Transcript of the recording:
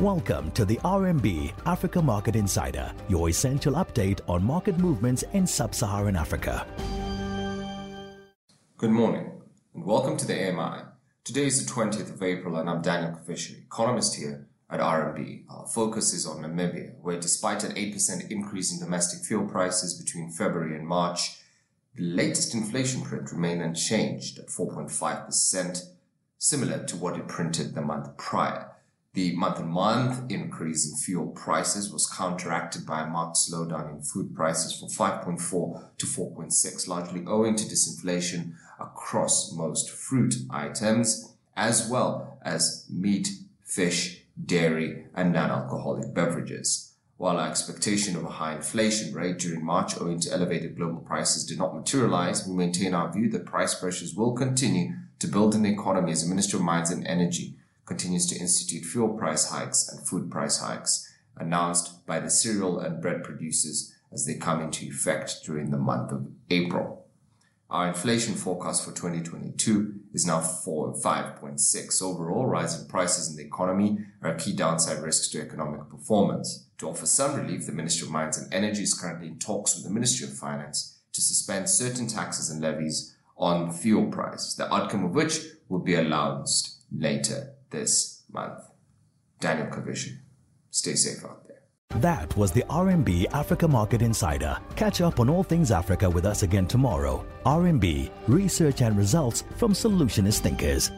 Welcome to the RMB Africa Market Insider, your essential update on market movements in sub Saharan Africa. Good morning and welcome to the AMI. Today is the 20th of April and I'm Daniel Kavishe, economist here at RMB. Our focus is on Namibia, where despite an 8% increase in domestic fuel prices between February and March, the latest inflation print remained unchanged at 4.5%, similar to what it printed the month prior. The month-on-month increase in fuel prices was counteracted by a marked slowdown in food prices from 5.4 to 4.6, largely owing to disinflation across most fruit items, as well as meat, fish, dairy, and non-alcoholic beverages. While our expectation of a high inflation rate during March owing to elevated global prices did not materialize, we maintain our view that price pressures will continue to build in the economy as the Ministry of Mines and Energy continues to institute fuel price hikes and food price hikes announced by the cereal and bread producers as they come into effect during the month of April. Our inflation forecast for 2022 is now 4 5.6. Overall, rising prices in the economy are a key downside risk to economic performance. To offer some relief, the Ministry of Mines and Energy is currently in talks with the Ministry of Finance to suspend certain taxes and levies on fuel prices, the outcome of which will be announced later this month. Daniel Kavishe. Stay safe out there. That was the RMB Africa Market Insider. Catch up on all things Africa with us again tomorrow. RMB, research and results from solutionist thinkers.